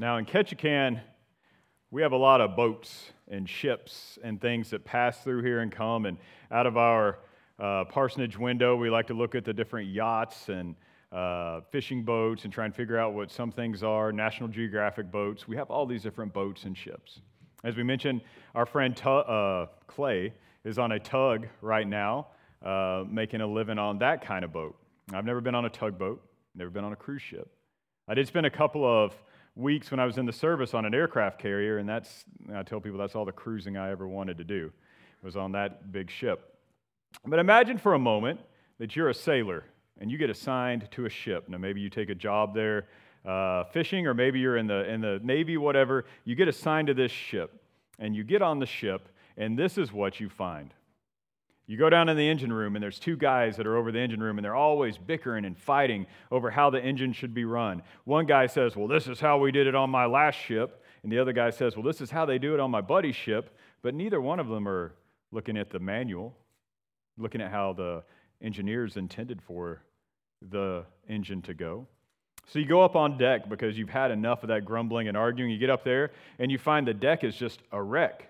Now, in Ketchikan, we have a lot of boats and ships and things that pass through here and come. And out of our uh, parsonage window, we like to look at the different yachts and uh, fishing boats and try and figure out what some things are, National Geographic boats. We have all these different boats and ships. As we mentioned, our friend uh, Clay is on a tug right now, uh, making a living on that kind of boat. I've never been on a tugboat, never been on a cruise ship. I did spend a couple of weeks when I was in the service on an aircraft carrier, and that's, I tell people that's all the cruising I ever wanted to do, was on that big ship. But imagine for a moment that you're a sailor and you get assigned to a ship. Now, maybe you take a job there uh, fishing, or maybe you're in the, in the Navy, whatever. You get assigned to this ship, and you get on the ship, and this is what you find. You go down in the engine room, and there's two guys that are over the engine room, and they're always bickering and fighting over how the engine should be run. One guy says, Well, this is how we did it on my last ship. And the other guy says, Well, this is how they do it on my buddy's ship. But neither one of them are looking at the manual, looking at how the engineers intended for the engine to go. So you go up on deck because you've had enough of that grumbling and arguing. You get up there and you find the deck is just a wreck,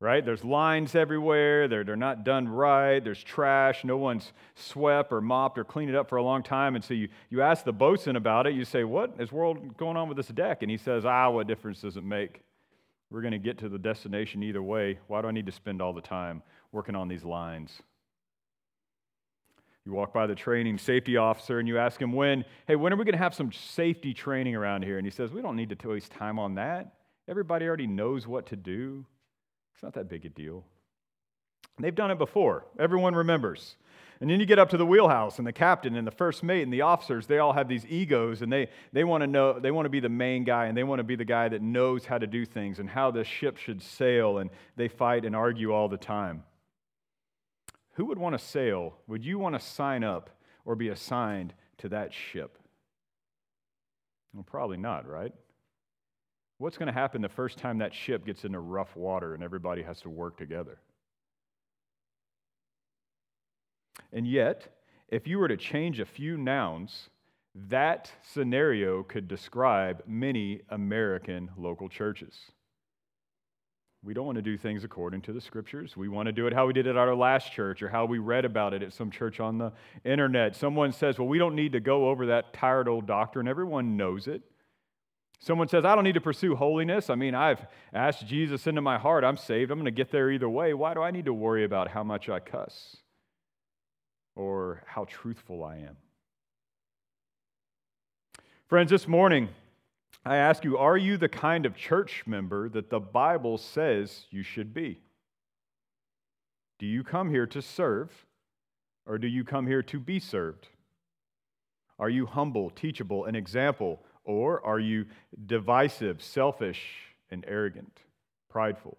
right? There's lines everywhere. They're, they're not done right. There's trash. No one's swept or mopped or cleaned it up for a long time. And so you, you ask the boatswain about it. You say, What is world going on with this deck? And he says, Ah, what difference does it make? We're going to get to the destination either way. Why do I need to spend all the time working on these lines? You walk by the training safety officer and you ask him when, hey, when are we going to have some safety training around here? And he says, we don't need to waste time on that. Everybody already knows what to do. It's not that big a deal. They've done it before. Everyone remembers. And then you get up to the wheelhouse, and the captain and the first mate and the officers, they all have these egos, and they, they want to know, they want to be the main guy, and they want to be the guy that knows how to do things and how the ship should sail, and they fight and argue all the time. Who would want to sail? Would you want to sign up or be assigned to that ship? Well, probably not, right? What's going to happen the first time that ship gets into rough water and everybody has to work together? And yet, if you were to change a few nouns, that scenario could describe many American local churches. We don't want to do things according to the scriptures. We want to do it how we did it at our last church or how we read about it at some church on the internet. Someone says, Well, we don't need to go over that tired old doctrine. Everyone knows it. Someone says, I don't need to pursue holiness. I mean, I've asked Jesus into my heart. I'm saved. I'm going to get there either way. Why do I need to worry about how much I cuss or how truthful I am? Friends, this morning, I ask you, are you the kind of church member that the Bible says you should be? Do you come here to serve, or do you come here to be served? Are you humble, teachable, an example, or are you divisive, selfish, and arrogant, prideful?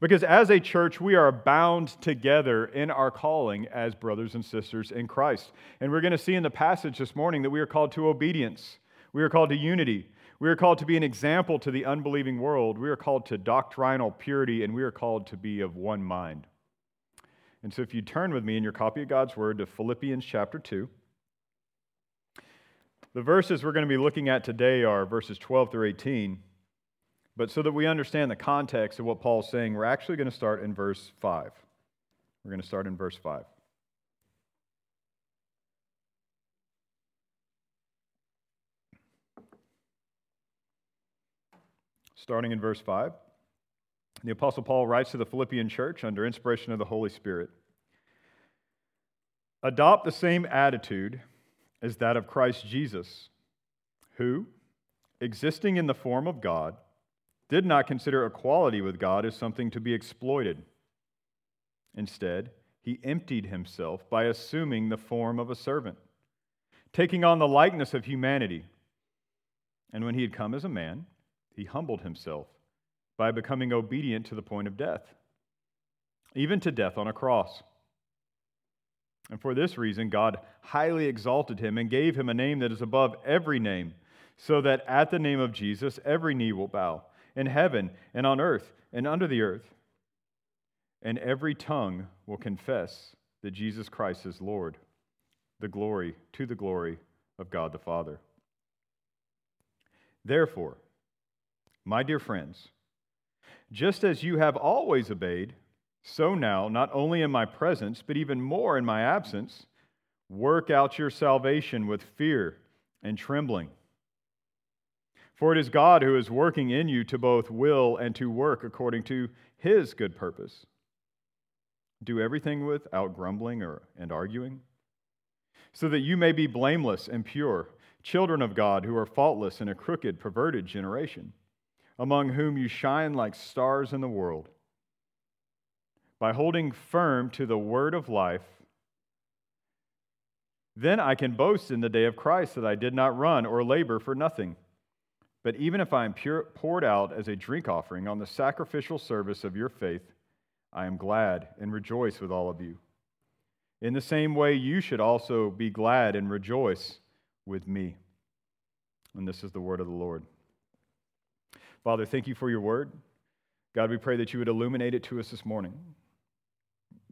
Because as a church, we are bound together in our calling as brothers and sisters in Christ. And we're going to see in the passage this morning that we are called to obedience. We are called to unity. We are called to be an example to the unbelieving world. We are called to doctrinal purity, and we are called to be of one mind. And so, if you turn with me in your copy of God's Word to Philippians chapter 2, the verses we're going to be looking at today are verses 12 through 18. But so that we understand the context of what Paul's saying, we're actually going to start in verse 5. We're going to start in verse 5. starting in verse 5. The Apostle Paul writes to the Philippian church under inspiration of the Holy Spirit Adopt the same attitude as that of Christ Jesus, who, existing in the form of God, did not consider equality with God as something to be exploited. Instead, he emptied himself by assuming the form of a servant, taking on the likeness of humanity. And when he had come as a man, he humbled himself by becoming obedient to the point of death, even to death on a cross. And for this reason, God highly exalted him and gave him a name that is above every name, so that at the name of Jesus every knee will bow, in heaven and on earth and under the earth, and every tongue will confess that Jesus Christ is Lord, the glory to the glory of God the Father. Therefore, my dear friends, just as you have always obeyed, so now, not only in my presence, but even more in my absence, work out your salvation with fear and trembling. For it is God who is working in you to both will and to work according to his good purpose. Do everything without grumbling or, and arguing, so that you may be blameless and pure, children of God who are faultless in a crooked, perverted generation, among whom you shine like stars in the world. By holding firm to the word of life, then I can boast in the day of Christ that I did not run or labor for nothing. But even if I am pure, poured out as a drink offering on the sacrificial service of your faith, I am glad and rejoice with all of you. In the same way, you should also be glad and rejoice with me. And this is the word of the Lord. Father, thank you for your word. God, we pray that you would illuminate it to us this morning.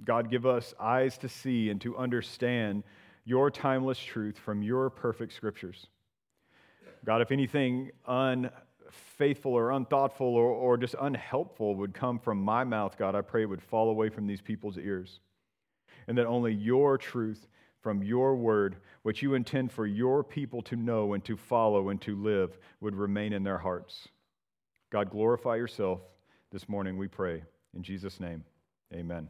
God, give us eyes to see and to understand your timeless truth from your perfect scriptures. God, if anything unfaithful or unthoughtful or, or just unhelpful would come from my mouth, God, I pray it would fall away from these people's ears. And that only your truth from your word, which you intend for your people to know and to follow and to live, would remain in their hearts. God, glorify yourself this morning, we pray. In Jesus' name, amen.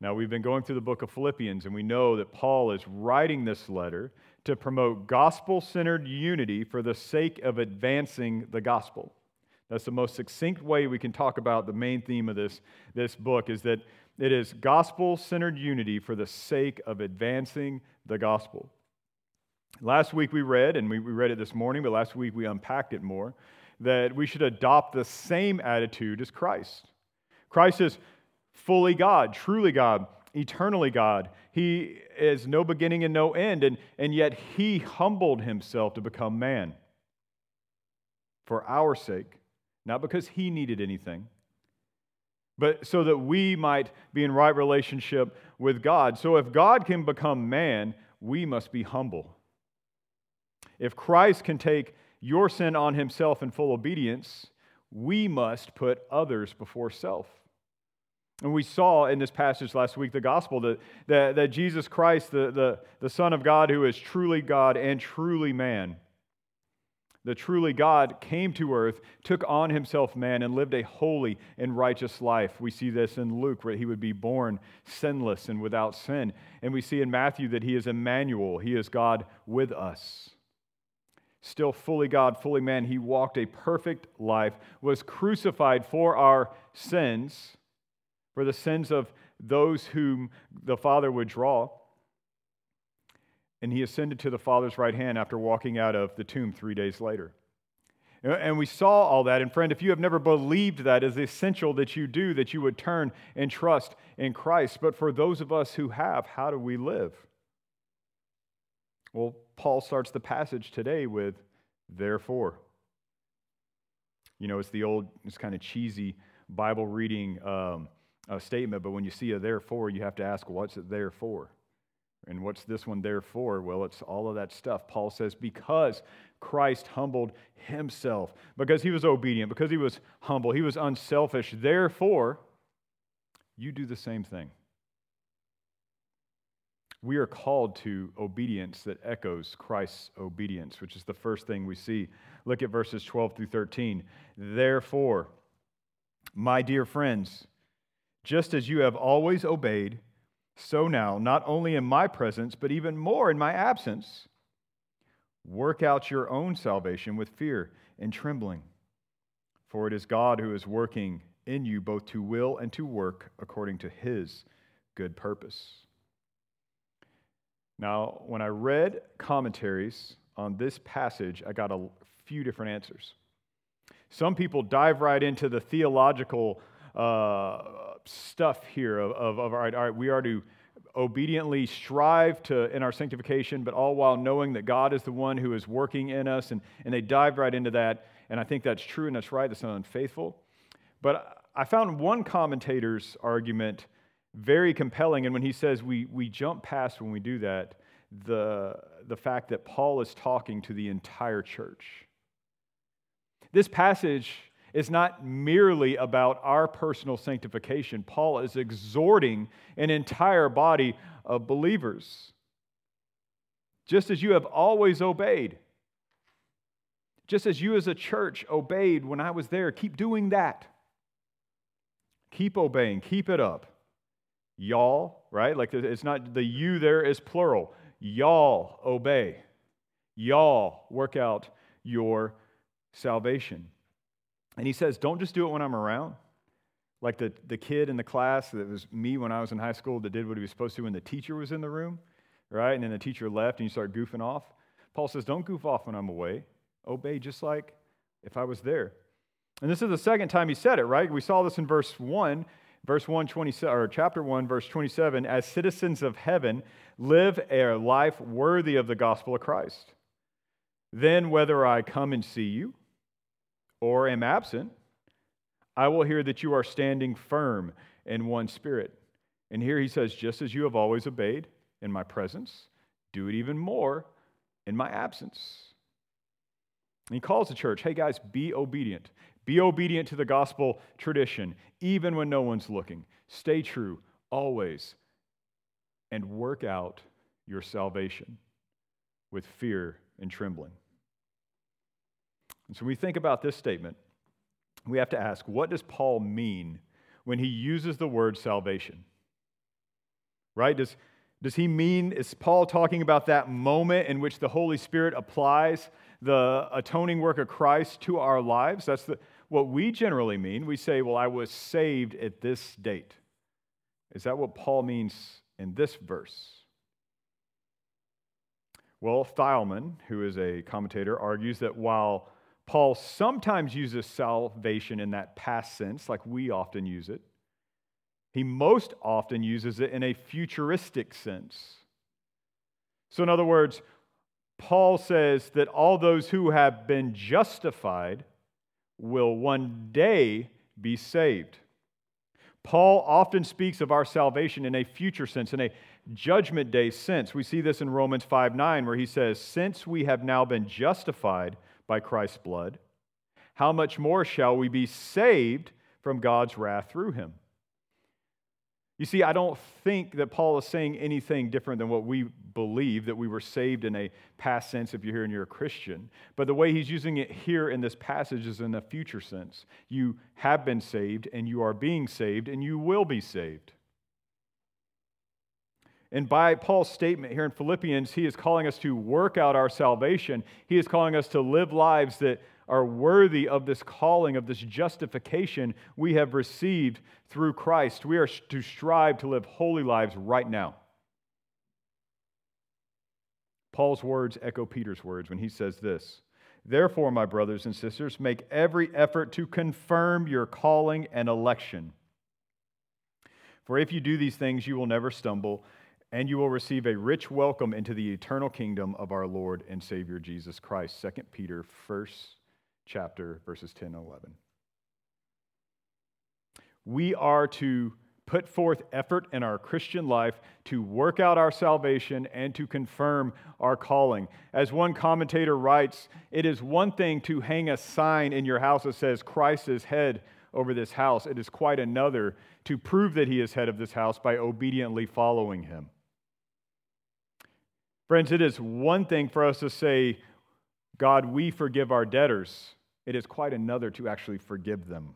Now, we've been going through the book of Philippians, and we know that Paul is writing this letter to promote gospel centered unity for the sake of advancing the gospel. That's the most succinct way we can talk about the main theme of this, this book is that it is gospel centered unity for the sake of advancing the gospel. Last week we read, and we read it this morning, but last week we unpacked it more, that we should adopt the same attitude as Christ. Christ is fully God, truly God, eternally God. He is no beginning and no end, and, and yet he humbled himself to become man for our sake, not because he needed anything, but so that we might be in right relationship with God. So if God can become man, we must be humble. If Christ can take your sin on himself in full obedience, we must put others before self. And we saw in this passage last week, the gospel, that, that, that Jesus Christ, the, the, the Son of God, who is truly God and truly man, the truly God came to earth, took on himself man, and lived a holy and righteous life. We see this in Luke, where he would be born sinless and without sin. And we see in Matthew that he is Emmanuel, he is God with us. Still fully God, fully man, he walked a perfect life, was crucified for our sins for the sins of those whom the Father would draw. And he ascended to the Father's right hand after walking out of the tomb three days later. And we saw all that. And friend, if you have never believed that, it's essential that you do, that you would turn and trust in Christ. But for those of us who have, how do we live? Well, Paul starts the passage today with, therefore. You know, it's the old, it's kind of cheesy Bible reading um, a statement, but when you see a therefore, you have to ask, what's it there for? And what's this one there for? Well, it's all of that stuff. Paul says, because Christ humbled himself, because he was obedient, because he was humble, he was unselfish, therefore, you do the same thing. We are called to obedience that echoes Christ's obedience, which is the first thing we see. Look at verses 12 through 13. Therefore, my dear friends, just as you have always obeyed, so now, not only in my presence, but even more in my absence, work out your own salvation with fear and trembling. For it is God who is working in you both to will and to work according to his good purpose. Now, when I read commentaries on this passage, I got a few different answers. Some people dive right into the theological uh, stuff here of, of, of all, right, all right, we are to obediently strive to in our sanctification, but all while knowing that God is the one who is working in us. And, and they dive right into that. And I think that's true and that's right. That's not unfaithful. But I found one commentator's argument very compelling. And when he says we, we jump past when we do that, the, the fact that Paul is talking to the entire church. This passage is not merely about our personal sanctification. Paul is exhorting an entire body of believers. Just as you have always obeyed, just as you as a church obeyed when I was there, keep doing that. Keep obeying, keep it up. Y'all, right? Like it's not the you there is plural. Y'all obey. Y'all work out your salvation. And he says, don't just do it when I'm around. Like the, the kid in the class that was me when I was in high school that did what he was supposed to when the teacher was in the room, right? And then the teacher left and you start goofing off. Paul says, don't goof off when I'm away. Obey just like if I was there. And this is the second time he said it, right? We saw this in verse 1, verse 1, 27, or chapter 1, verse 27. As citizens of heaven, live a life worthy of the gospel of Christ. Then, whether I come and see you or am absent, I will hear that you are standing firm in one spirit. And here he says, just as you have always obeyed in my presence, do it even more in my absence. And he calls the church, hey guys, be obedient. Be obedient to the gospel tradition, even when no one's looking. Stay true, always, and work out your salvation with fear and trembling. And so when we think about this statement, we have to ask what does Paul mean when he uses the word salvation? Right? Does, does he mean, is Paul talking about that moment in which the Holy Spirit applies the atoning work of Christ to our lives? That's the, what we generally mean. We say, well, I was saved at this date. Is that what Paul means in this verse? Well, Thielman, who is a commentator, argues that while Paul sometimes uses salvation in that past sense, like we often use it. He most often uses it in a futuristic sense. So, in other words, Paul says that all those who have been justified will one day be saved. Paul often speaks of our salvation in a future sense, in a judgment day sense. We see this in Romans 5 9, where he says, Since we have now been justified by Christ's blood, how much more shall we be saved from God's wrath through him? You see, I don't think that Paul is saying anything different than what we believe, that we were saved in a past sense if you're here and you're a Christian. But the way he's using it here in this passage is in a future sense. You have been saved, and you are being saved, and you will be saved. And by Paul's statement here in Philippians, he is calling us to work out our salvation. He is calling us to live lives that are worthy of this calling, of this justification we have received through Christ. We are to strive to live holy lives right now. Paul's words echo Peter's words when he says this Therefore, my brothers and sisters, make every effort to confirm your calling and election. For if you do these things, you will never stumble and you will receive a rich welcome into the eternal kingdom of our Lord and Savior Jesus Christ. 2 Peter, first chapter, verses 10 and 11. We are to put forth effort in our Christian life to work out our salvation and to confirm our calling. As one commentator writes, it is one thing to hang a sign in your house that says Christ is head over this house. It is quite another to prove that he is head of this house by obediently following him. Friends, it is one thing for us to say, God, we forgive our debtors. It is quite another to actually forgive them.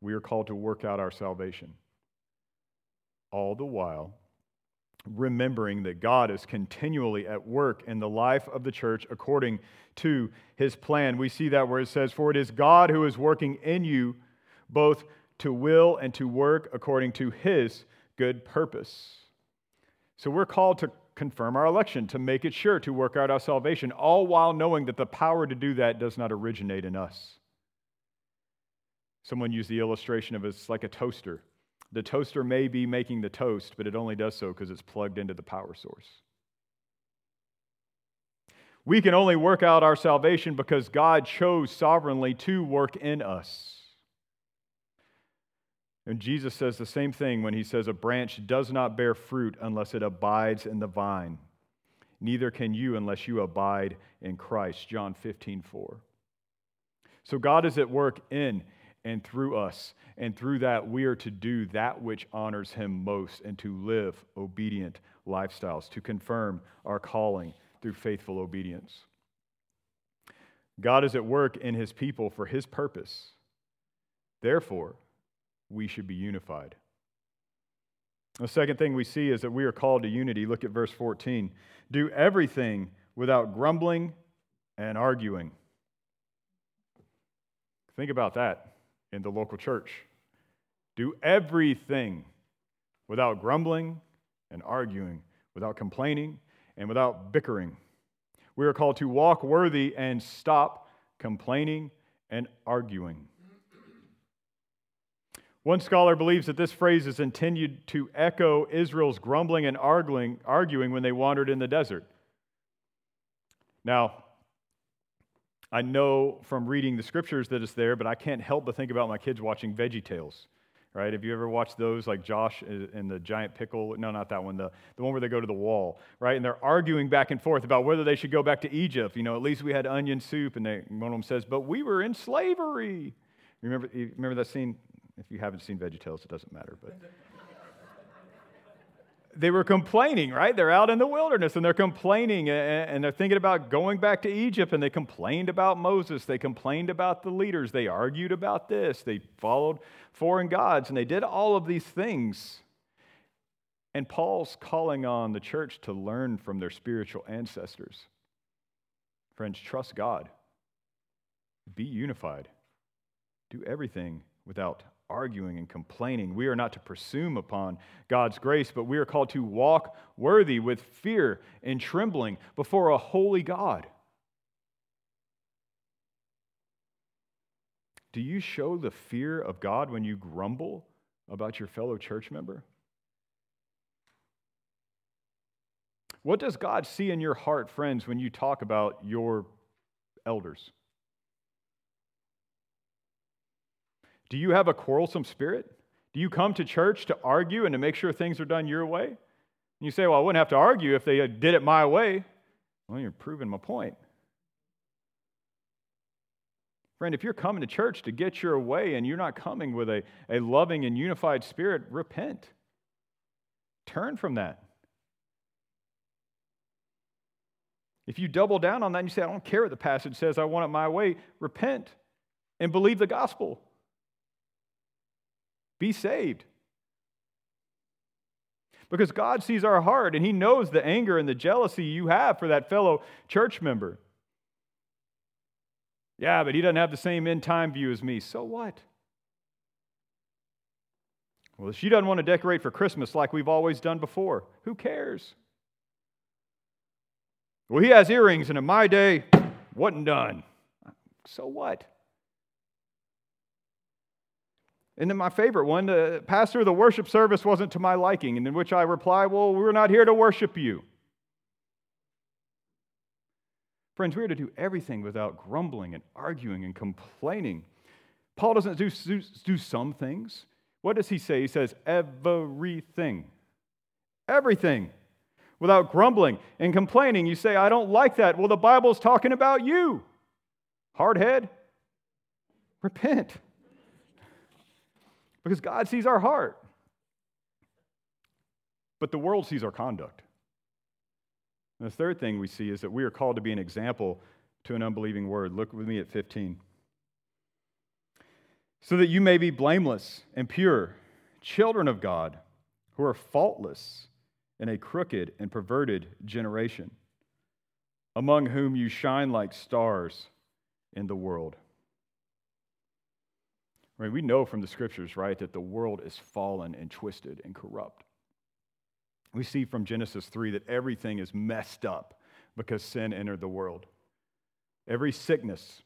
We are called to work out our salvation. All the while, remembering that God is continually at work in the life of the church according to his plan. We see that where it says, For it is God who is working in you both to will and to work according to his good purpose. So we're called to confirm our election, to make it sure, to work out our salvation, all while knowing that the power to do that does not originate in us. Someone used the illustration of it's like a toaster. The toaster may be making the toast, but it only does so because it's plugged into the power source. We can only work out our salvation because God chose sovereignly to work in us. And Jesus says the same thing when he says, A branch does not bear fruit unless it abides in the vine. Neither can you unless you abide in Christ. John 15, 4. So God is at work in and through us. And through that, we are to do that which honors him most and to live obedient lifestyles, to confirm our calling through faithful obedience. God is at work in his people for his purpose. Therefore, we should be unified. The second thing we see is that we are called to unity. Look at verse 14. Do everything without grumbling and arguing. Think about that in the local church. Do everything without grumbling and arguing, without complaining and without bickering. We are called to walk worthy and stop complaining and arguing. One scholar believes that this phrase is intended to echo Israel's grumbling and arguing, arguing when they wandered in the desert. Now, I know from reading the scriptures that it's there, but I can't help but think about my kids watching Veggie Tales. Right? Have you ever watched those, like Josh and the giant pickle? No, not that one. The, the one where they go to the wall, right? And they're arguing back and forth about whether they should go back to Egypt. You know, at least we had onion soup. And they, one of them says, but we were in slavery. Remember, remember that scene? If you haven't seen Veggie Tales, it doesn't matter. But they were complaining, right? They're out in the wilderness and they're complaining and they're thinking about going back to Egypt and they complained about Moses. They complained about the leaders. They argued about this. They followed foreign gods and they did all of these things. And Paul's calling on the church to learn from their spiritual ancestors. Friends, trust God, be unified, do everything without arguing and complaining. We are not to presume upon God's grace, but we are called to walk worthy with fear and trembling before a holy God. Do you show the fear of God when you grumble about your fellow church member? What does God see in your heart, friends, when you talk about your elders? Do you have a quarrelsome spirit? Do you come to church to argue and to make sure things are done your way? And you say, Well, I wouldn't have to argue if they did it my way. Well, you're proving my point. Friend, if you're coming to church to get your way and you're not coming with a, a loving and unified spirit, repent. Turn from that. If you double down on that and you say, I don't care what the passage says, I want it my way, repent and believe the gospel. Be saved. Because God sees our heart and He knows the anger and the jealousy you have for that fellow church member. Yeah, but he doesn't have the same end time view as me. So what? Well, she doesn't want to decorate for Christmas like we've always done before. Who cares? Well, he has earrings, and in my day, wasn't done. So what? And then my favorite one, the pastor, the worship service wasn't to my liking, and in which I reply, Well, we're not here to worship you. Friends, we are to do everything without grumbling and arguing and complaining. Paul doesn't do, do, do some things. What does he say? He says, everything. Everything. Without grumbling and complaining. You say, I don't like that. Well, the Bible's talking about you. Hardhead, repent because God sees our heart. But the world sees our conduct. And the third thing we see is that we are called to be an example to an unbelieving word. Look with me at 15. So that you may be blameless and pure, children of God, who are faultless in a crooked and perverted generation, among whom you shine like stars in the world. I mean, we know from the scriptures, right, that the world is fallen and twisted and corrupt. We see from Genesis 3 that everything is messed up because sin entered the world. Every sickness,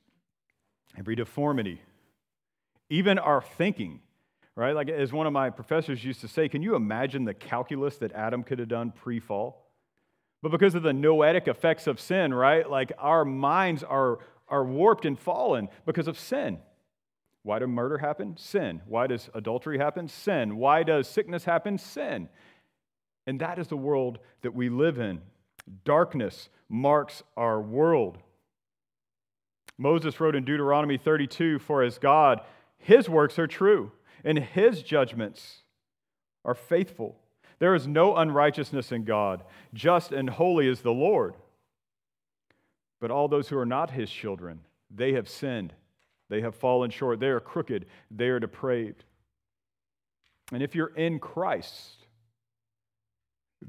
every deformity, even our thinking, right? Like, as one of my professors used to say, can you imagine the calculus that Adam could have done pre fall? But because of the noetic effects of sin, right? Like, our minds are, are warped and fallen because of sin. Why does murder happen? Sin. Why does adultery happen? Sin. Why does sickness happen? Sin. And that is the world that we live in. Darkness marks our world. Moses wrote in Deuteronomy 32 For as God, his works are true, and his judgments are faithful. There is no unrighteousness in God. Just and holy is the Lord. But all those who are not his children, they have sinned. They have fallen short. They are crooked. They are depraved. And if you're in Christ,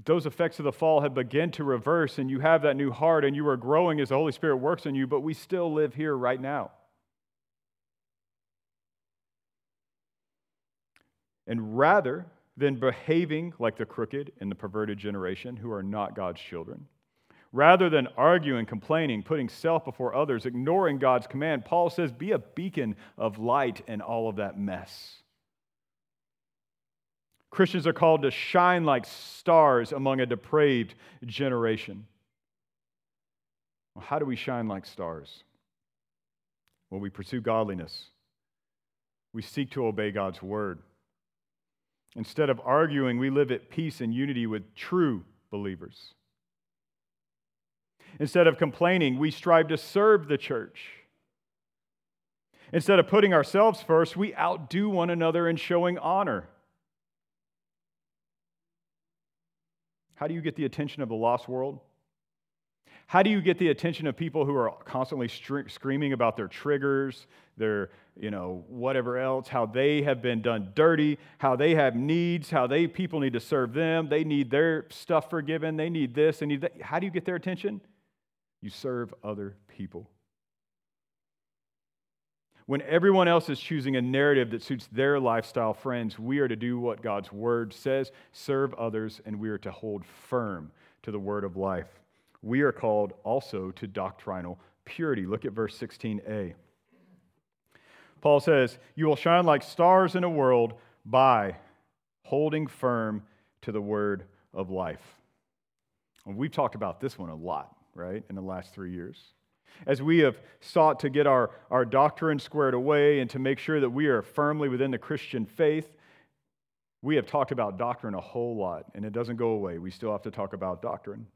those effects of the fall have begun to reverse, and you have that new heart, and you are growing as the Holy Spirit works in you, but we still live here right now. And rather than behaving like the crooked and the perverted generation who are not God's children, rather than arguing, complaining, putting self before others, ignoring God's command, Paul says, be a beacon of light in all of that mess. Christians are called to shine like stars among a depraved generation. Well, how do we shine like stars? Well, we pursue godliness. We seek to obey God's word. Instead of arguing, we live at peace and unity with true believers. Instead of complaining, we strive to serve the church. Instead of putting ourselves first, we outdo one another in showing honor. How do you get the attention of the lost world? How do you get the attention of people who are constantly screaming about their triggers, their, you know, whatever else, how they have been done dirty, how they have needs, how they people need to serve them, they need their stuff forgiven, they need this, they need that. How do you get their attention? You serve other people. When everyone else is choosing a narrative that suits their lifestyle, friends, we are to do what God's word says serve others, and we are to hold firm to the word of life. We are called also to doctrinal purity. Look at verse 16a. Paul says, You will shine like stars in a world by holding firm to the word of life. And we've talked about this one a lot, right, in the last three years as we have sought to get our, our doctrine squared away and to make sure that we are firmly within the Christian faith, we have talked about doctrine a whole lot, and it doesn't go away. We still have to talk about doctrine.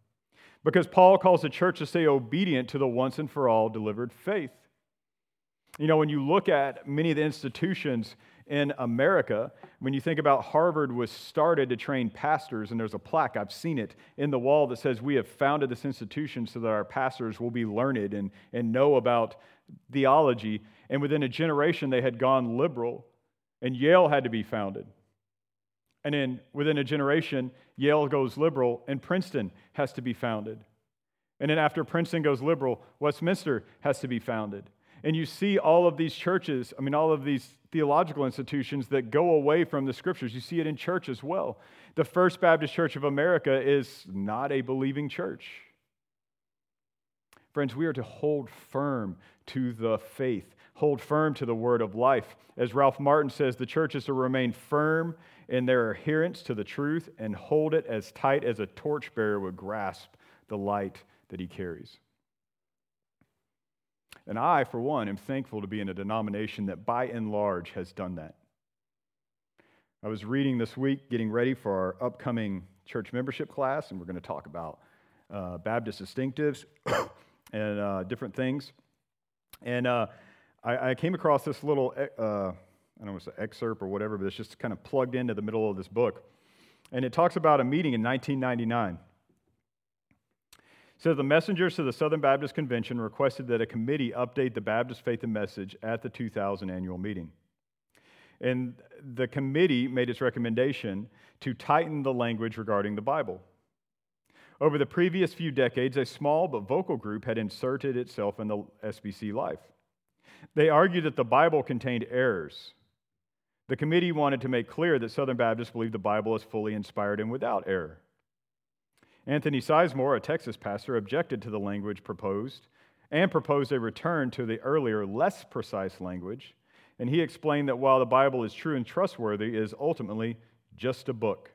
Because Paul calls the church to stay obedient to the once and for all delivered faith. You know, when you look at many of the institutions in America. When you think about Harvard was started to train pastors, and there's a plaque, I've seen it in the wall that says, We have founded this institution so that our pastors will be learned and, and know about theology. And within a generation, they had gone liberal, and Yale had to be founded. And then within a generation, Yale goes liberal, and Princeton has to be founded. And then after Princeton goes liberal, Westminster has to be founded. And you see all of these churches, I mean, all of these theological institutions that go away from the scriptures. You see it in church as well. The First Baptist Church of America is not a believing church. Friends, we are to hold firm to the faith, hold firm to the word of life. As Ralph Martin says, the church is to remain firm in their adherence to the truth and hold it as tight as a torchbearer would grasp the light that he carries. And I, for one, am thankful to be in a denomination that by and large has done that. I was reading this week, getting ready for our upcoming church membership class, and we're going to talk about uh, Baptist distinctives and uh, different things. And uh, I, I, came across this little, uh, I don't know it's an excerpt or whatever, but it's just kind of plugged into the middle of this book. And it talks about a meeting in 1999 says the messengers to the Southern Baptist Convention requested that a committee update the Baptist faith and message at the 2000 annual meeting. And the committee made its recommendation to tighten the language regarding the Bible. Over the previous few decades, a small but vocal group had inserted itself in the SBC life. They argued that the Bible contained errors. The committee wanted to make clear that Southern Baptists believe the Bible is fully inspired and without error. Anthony Sizemore, a Texas pastor, objected to the language proposed and proposed a return to the earlier, less precise language. And he explained that while the Bible is true and trustworthy, it is ultimately just a book.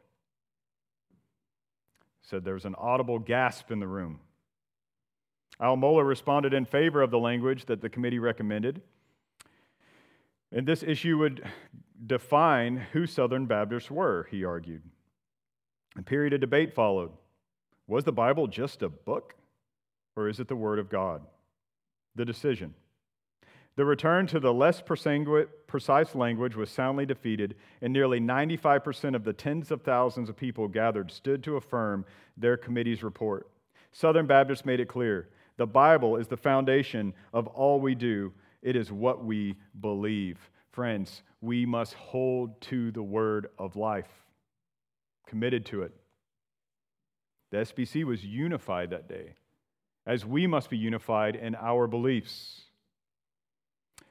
Said there was an audible gasp in the room. Al Mohler responded in favor of the language that the committee recommended. And this issue would define who Southern Baptists were, he argued. A period of debate followed. Was the Bible just a book, or is it the Word of God? The decision. The return to the less precise language was soundly defeated, and nearly 95% of the tens of thousands of people gathered stood to affirm their committee's report. Southern Baptists made it clear the Bible is the foundation of all we do, it is what we believe. Friends, we must hold to the word of life, committed to it. The SBC was unified that day, as we must be unified in our beliefs.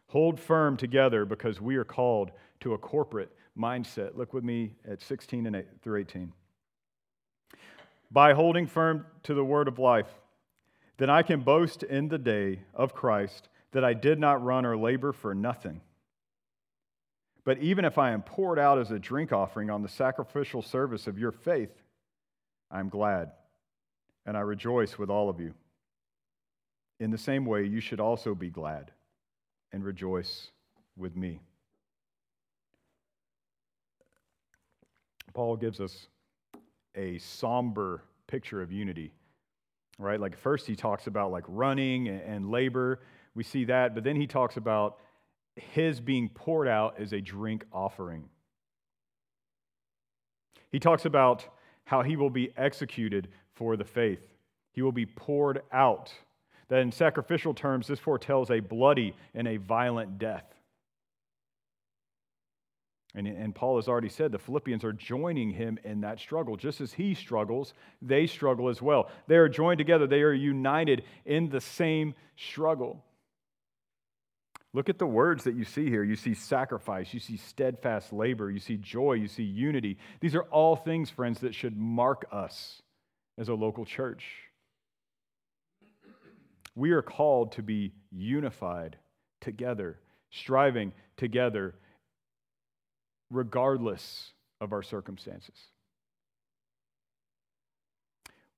Hold firm together because we are called to a corporate mindset. Look with me at 16 and 8 through 18. By holding firm to the word of life, then I can boast in the day of Christ that I did not run or labor for nothing. But even if I am poured out as a drink offering on the sacrificial service of your faith, I am glad, and I rejoice with all of you. In the same way, you should also be glad and rejoice with me. Paul gives us a somber picture of unity, right? Like, first he talks about like running and labor. We see that, but then he talks about his being poured out as a drink offering. He talks about how he will be executed for the faith, he will be poured out that in sacrificial terms, this foretells a bloody and a violent death. And, and Paul has already said the Philippians are joining him in that struggle. Just as he struggles, they struggle as well. They are joined together, they are united in the same struggle. Look at the words that you see here. You see sacrifice, you see steadfast labor, you see joy, you see unity. These are all things, friends, that should mark us as a local church. We are called to be unified together, striving together, regardless of our circumstances.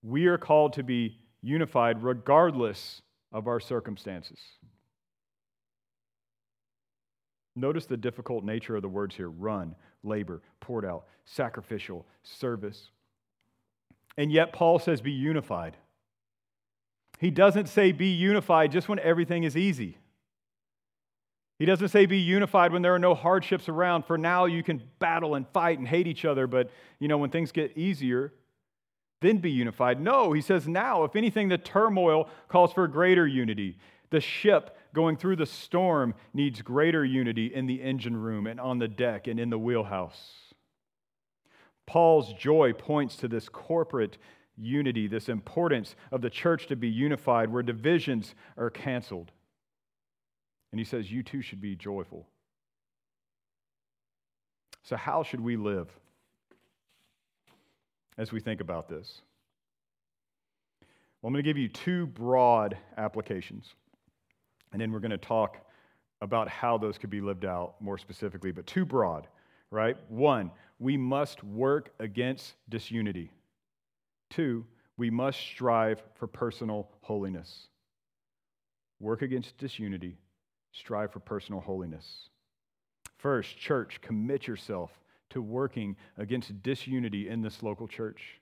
We are called to be unified regardless of our circumstances. Notice the difficult nature of the words here run, labor, poured out, sacrificial, service. And yet, Paul says, be unified. He doesn't say be unified just when everything is easy. He doesn't say be unified when there are no hardships around. For now, you can battle and fight and hate each other, but you know, when things get easier, then be unified. No, he says now, if anything, the turmoil calls for greater unity. The ship going through the storm needs greater unity in the engine room and on the deck and in the wheelhouse. Paul's joy points to this corporate unity, this importance of the church to be unified, where divisions are canceled. And he says, You too should be joyful. So, how should we live as we think about this? Well, I'm going to give you two broad applications, and then we're going to talk about how those could be lived out more specifically, but too broad, right? One, we must work against disunity. Two, we must strive for personal holiness. Work against disunity, strive for personal holiness. First, church, commit yourself to working against disunity in this local church.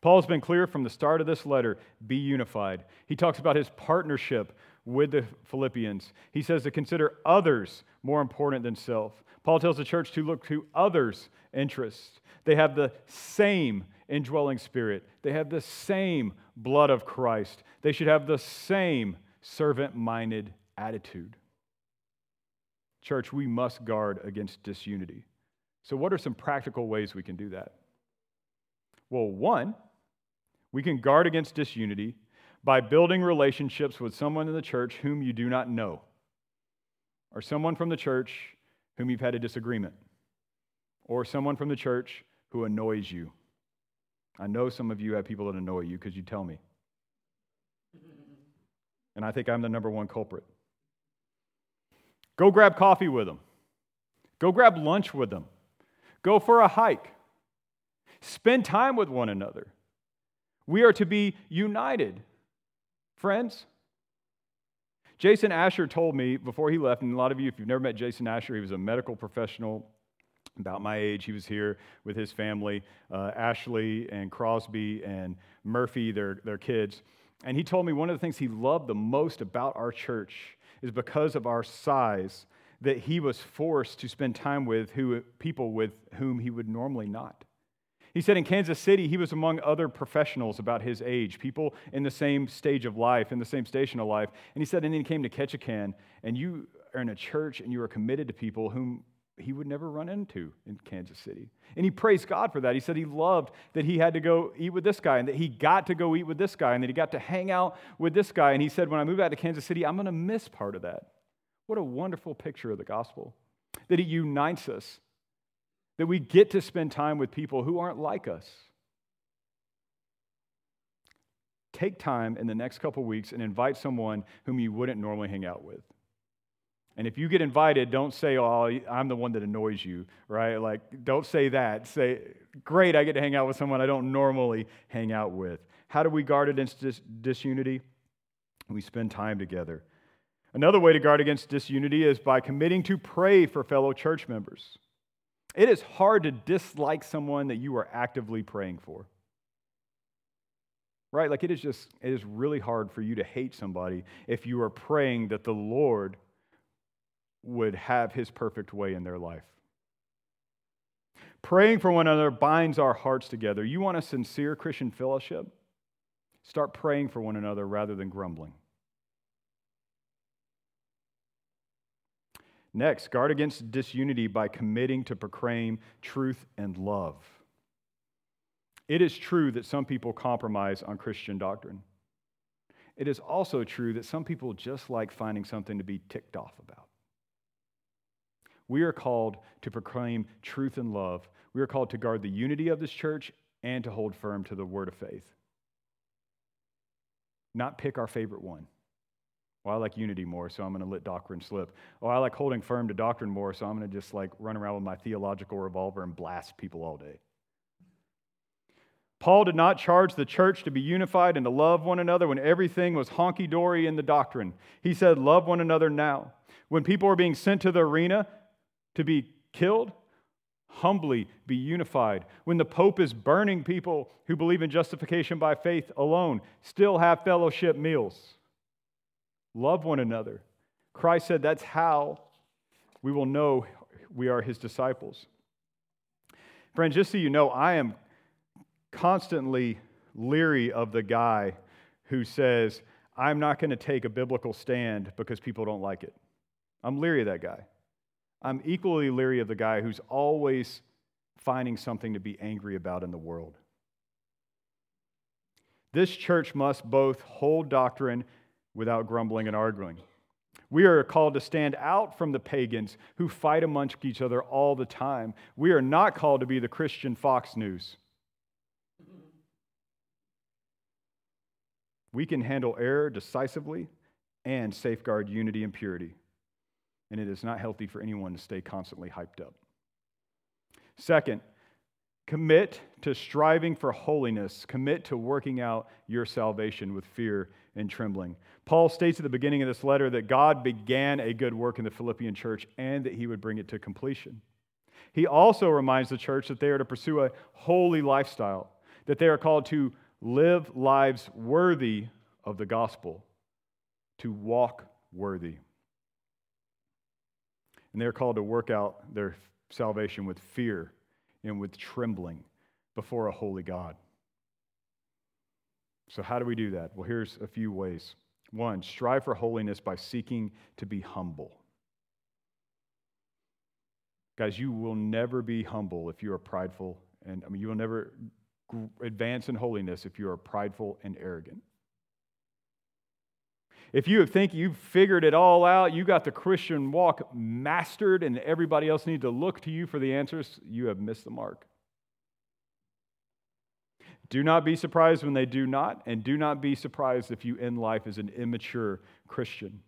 Paul's been clear from the start of this letter be unified. He talks about his partnership with the Philippians. He says to consider others more important than self. Paul tells the church to look to others' interests. They have the same indwelling spirit. They have the same blood of Christ. They should have the same servant minded attitude. Church, we must guard against disunity. So, what are some practical ways we can do that? Well, one, we can guard against disunity by building relationships with someone in the church whom you do not know, or someone from the church whom you've had a disagreement, or someone from the church who annoys you. I know some of you have people that annoy you because you tell me. And I think I'm the number one culprit. Go grab coffee with them. Go grab lunch with them. Go for a hike. Spend time with one another. We are to be united, friends. Jason Asher told me before he left, and a lot of you, if you've never met Jason Asher, he was a medical professional about my age. He was here with his family, uh, Ashley and Crosby and Murphy, their, their kids. And he told me one of the things he loved the most about our church is because of our size, that he was forced to spend time with who, people with whom he would normally not. He said in Kansas City, he was among other professionals about his age, people in the same stage of life, in the same station of life. And he said, and then he came to Ketchikan, and you are in a church and you are committed to people whom he would never run into in Kansas City. And he praised God for that. He said he loved that he had to go eat with this guy and that he got to go eat with this guy and that he got to hang out with this guy. And he said, when I move out to Kansas City, I'm going to miss part of that. What a wonderful picture of the gospel that it unites us that we get to spend time with people who aren't like us. Take time in the next couple weeks and invite someone whom you wouldn't normally hang out with. And if you get invited, don't say, Oh, I'm the one that annoys you, right? Like, don't say that. Say, Great, I get to hang out with someone I don't normally hang out with. How do we guard against dis- disunity? We spend time together. Another way to guard against disunity is by committing to pray for fellow church members. It is hard to dislike someone that you are actively praying for. Right? Like it is just, it is really hard for you to hate somebody if you are praying that the Lord would have his perfect way in their life. Praying for one another binds our hearts together. You want a sincere Christian fellowship? Start praying for one another rather than grumbling. Next, guard against disunity by committing to proclaim truth and love. It is true that some people compromise on Christian doctrine. It is also true that some people just like finding something to be ticked off about. We are called to proclaim truth and love. We are called to guard the unity of this church and to hold firm to the word of faith. Not pick our favorite one. Well, I like unity more, so I'm going to let doctrine slip. Oh, I like holding firm to doctrine more, so I'm going to just like run around with my theological revolver and blast people all day. Paul did not charge the church to be unified and to love one another when everything was honky dory in the doctrine. He said, Love one another now. When people are being sent to the arena to be killed, humbly be unified. When the Pope is burning people who believe in justification by faith alone, still have fellowship meals. Love one another. Christ said that's how we will know we are his disciples. Friends, just so you know, I am constantly leery of the guy who says, I'm not going to take a biblical stand because people don't like it. I'm leery of that guy. I'm equally leery of the guy who's always finding something to be angry about in the world. This church must both hold doctrine without grumbling and arguing. We are called to stand out from the pagans who fight amongst each other all the time. We are not called to be the Christian Fox News. We can handle error decisively and safeguard unity and purity. And it is not healthy for anyone to stay constantly hyped up. Second, commit to striving for holiness. Commit to working out your salvation with fear and trembling. Paul states at the beginning of this letter that God began a good work in the Philippian church and that he would bring it to completion. He also reminds the church that they are to pursue a holy lifestyle, that they are called to live lives worthy of the gospel, to walk worthy. And they're called to work out their salvation with fear and with trembling before a holy God. So, how do we do that? Well, here's a few ways. One, strive for holiness by seeking to be humble. Guys, you will never be humble if you are prideful. And I mean, you will never advance in holiness if you are prideful and arrogant. If you think you've figured it all out, you got the Christian walk mastered, and everybody else needs to look to you for the answers, you have missed the mark. Do not be surprised when they do not, and do not be surprised if you end life as an immature Christian.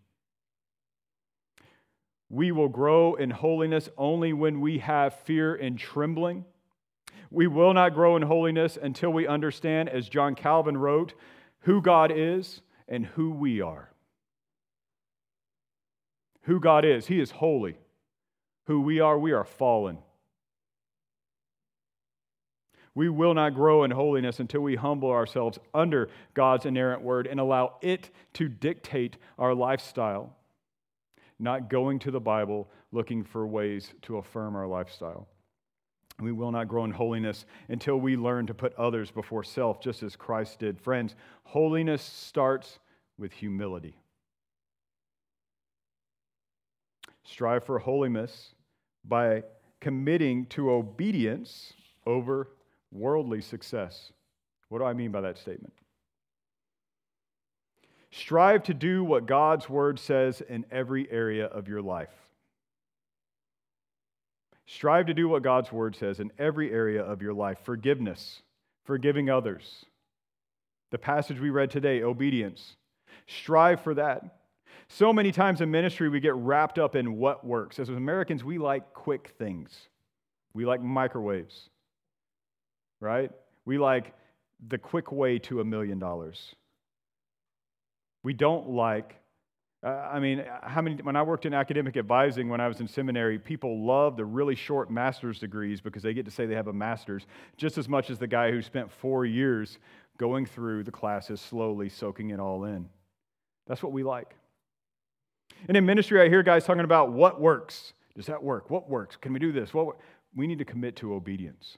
We will grow in holiness only when we have fear and trembling. We will not grow in holiness until we understand, as John Calvin wrote, who God is and who we are. who God is. He is holy. Who we are, we are fallen. We will not grow in holiness until we humble ourselves under God's inerrant word and allow it to dictate our lifestyle, not going to the Bible looking for ways to affirm our lifestyle. We will not grow in holiness until we learn to put others before self, just as Christ did. Friends, holiness starts with humility. Strive for holiness by committing to obedience over worldly success. What do I mean by that statement? Strive to do what God's word says in every area of your life. Strive to do what God's word says in every area of your life forgiveness, forgiving others. The passage we read today, obedience. Strive for that. So many times in ministry, we get wrapped up in what works. As Americans, we like quick things, we like microwaves right? We like the quick way to a million dollars. We don't like, uh, I mean, how many, when I worked in academic advising when I was in seminary, people love the really short master's degrees because they get to say they have a master's just as much as the guy who spent four years going through the classes slowly, soaking it all in. That's what we like. And in ministry, I hear guys talking about what works. Does that work? What works? Can we do this? What we need to commit to obedience.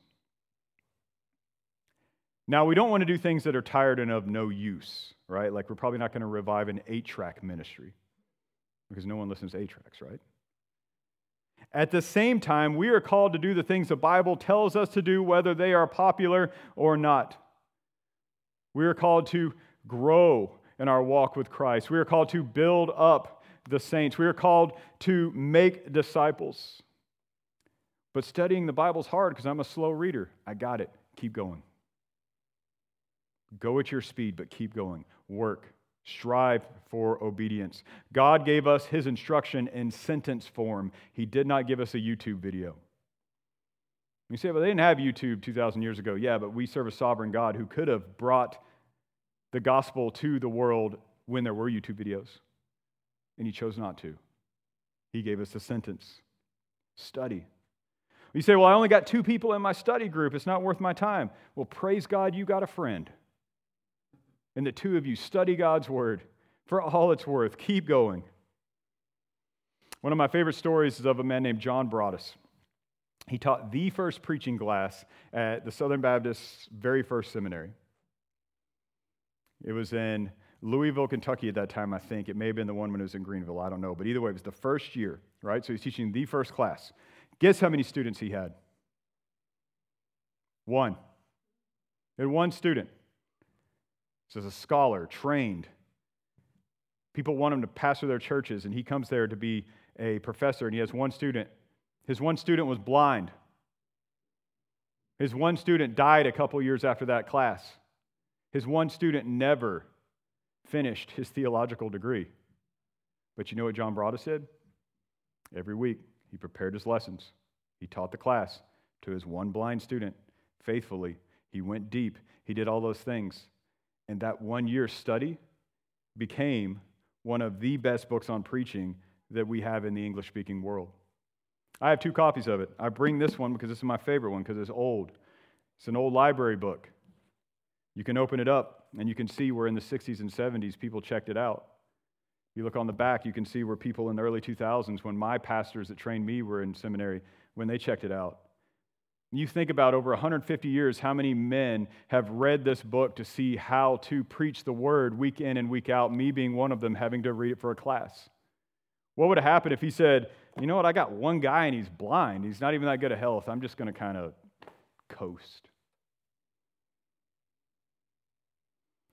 Now, we don't want to do things that are tired and of no use, right? Like, we're probably not going to revive an eight track ministry because no one listens to eight tracks, right? At the same time, we are called to do the things the Bible tells us to do, whether they are popular or not. We are called to grow in our walk with Christ. We are called to build up the saints. We are called to make disciples. But studying the Bible is hard because I'm a slow reader. I got it. Keep going. Go at your speed, but keep going. Work. Strive for obedience. God gave us his instruction in sentence form. He did not give us a YouTube video. You say, well, they didn't have YouTube 2,000 years ago. Yeah, but we serve a sovereign God who could have brought the gospel to the world when there were YouTube videos, and he chose not to. He gave us a sentence study. You say, well, I only got two people in my study group. It's not worth my time. Well, praise God, you got a friend and the two of you study God's word for all it's worth. Keep going. One of my favorite stories is of a man named John Broadus. He taught the first preaching class at the Southern Baptist's very first seminary. It was in Louisville, Kentucky at that time, I think. It may have been the one when it was in Greenville. I don't know. But either way, it was the first year, right? So he's teaching the first class. Guess how many students he had? One. Had one student. So, as a scholar, trained. People want him to pastor their churches, and he comes there to be a professor, and he has one student. His one student was blind. His one student died a couple years after that class. His one student never finished his theological degree. But you know what John Broadus did? Every week, he prepared his lessons. He taught the class to his one blind student faithfully. He went deep. He did all those things. And that one year study became one of the best books on preaching that we have in the English speaking world. I have two copies of it. I bring this one because this is my favorite one because it's old. It's an old library book. You can open it up and you can see where in the 60s and 70s people checked it out. You look on the back, you can see where people in the early 2000s, when my pastors that trained me were in seminary, when they checked it out. You think about over 150 years, how many men have read this book to see how to preach the word week in and week out, me being one of them, having to read it for a class. What would have happened if he said, You know what, I got one guy and he's blind. He's not even that good at health. I'm just going to kind of coast.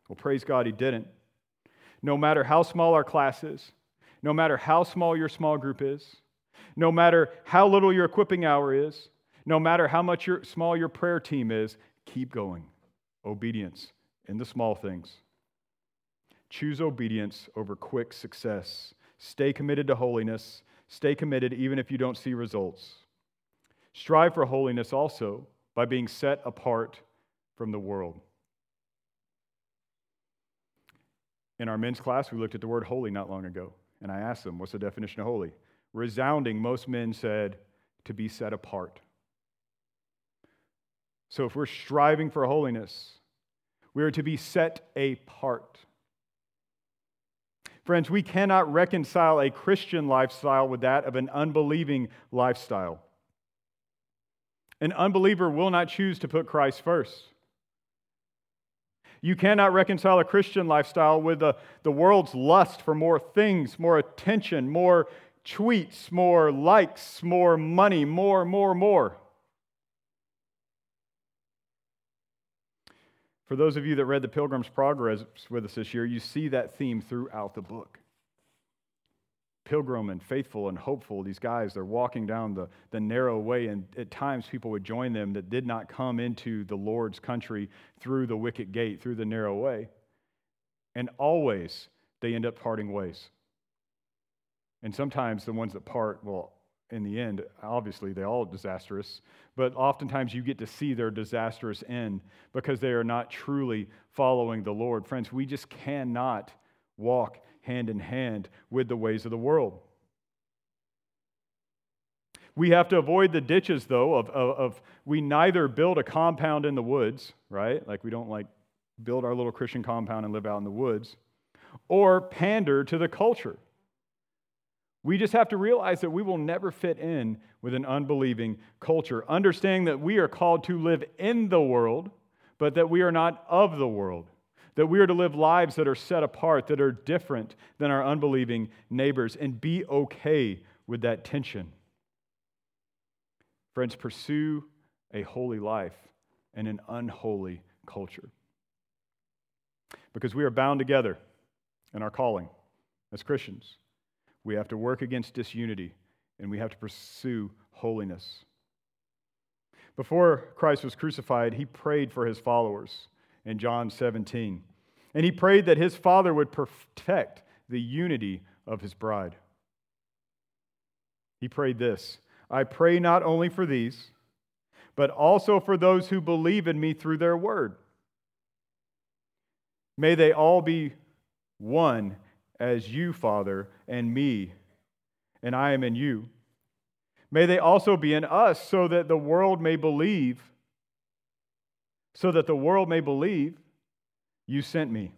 Well, praise God, he didn't. No matter how small our class is, no matter how small your small group is, no matter how little your equipping hour is, no matter how much your, small your prayer team is, keep going. Obedience in the small things. Choose obedience over quick success. Stay committed to holiness. Stay committed even if you don't see results. Strive for holiness also by being set apart from the world. In our men's class, we looked at the word holy not long ago. And I asked them, What's the definition of holy? Resounding, most men said, To be set apart. So if we're striving for holiness, we are to be set apart. Friends, we cannot reconcile a Christian lifestyle with that of an unbelieving lifestyle. An unbeliever will not choose to put Christ first. You cannot reconcile a Christian lifestyle with the, the world's lust for more things, more attention, more tweets, more likes, more money, more, more, more. For those of you that read the Pilgrim's Progress with us this year, you see that theme throughout the book. Pilgrim and faithful and hopeful, these guys, they're walking down the, the narrow way, and at times people would join them that did not come into the Lord's country through the wicket gate, through the narrow way. And always they end up parting ways. And sometimes the ones that part, well, in the end, obviously they're all disastrous, but oftentimes you get to see their disastrous end because they are not truly following the Lord. Friends, we just cannot walk hand in hand with the ways of the world. We have to avoid the ditches, though, of, of, of, we neither build a compound in the woods, right? Like we don't like build our little Christian compound and live out in the woods, or pander to the culture. We just have to realize that we will never fit in with an unbelieving culture, understanding that we are called to live in the world, but that we are not of the world, that we are to live lives that are set apart, that are different than our unbelieving neighbors, and be okay with that tension. Friends, pursue a holy life in an unholy culture. Because we are bound together in our calling as Christians. We have to work against disunity and we have to pursue holiness. Before Christ was crucified, he prayed for his followers in John 17. And he prayed that his Father would protect the unity of his bride. He prayed this I pray not only for these, but also for those who believe in me through their word. May they all be one as you, Father, and me, and I am in you. May they also be in us, so that the world may believe, so that the world may believe you sent me.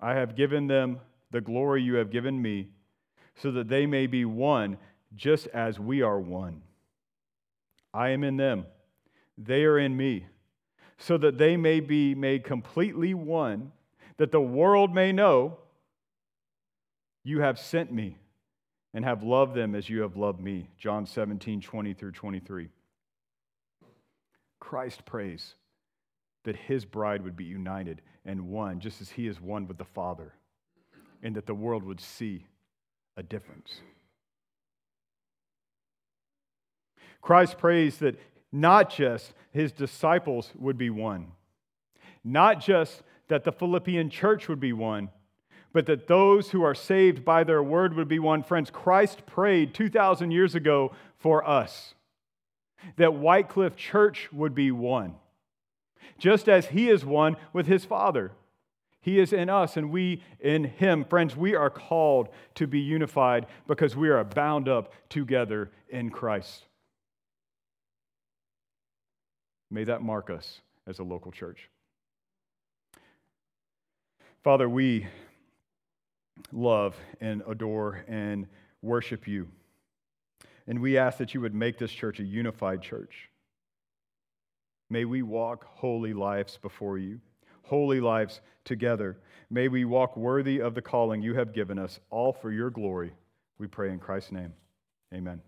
I have given them the glory you have given me, so that they may be one, just as we are one. I am in them, they are in me, so that they may be made completely one that the world may know you have sent me and have loved them as you have loved me. John 17, 20 through 23. Christ prays that his bride would be united and one, just as he is one with the Father, and that the world would see a difference. Christ prays that not just his disciples would be one, not just that the Philippian church would be one, but that those who are saved by their word would be one. Friends, Christ prayed 2,000 years ago for us that Wycliffe Church would be one, just as He is one with His Father. He is in us and we in Him. Friends, we are called to be unified because we are bound up together in Christ. May that mark us as a local church. Father, we love and adore and worship you. And we ask that you would make this church a unified church. May we walk holy lives before you, holy lives together. May we walk worthy of the calling you have given us, all for your glory. We pray in Christ's name. Amen.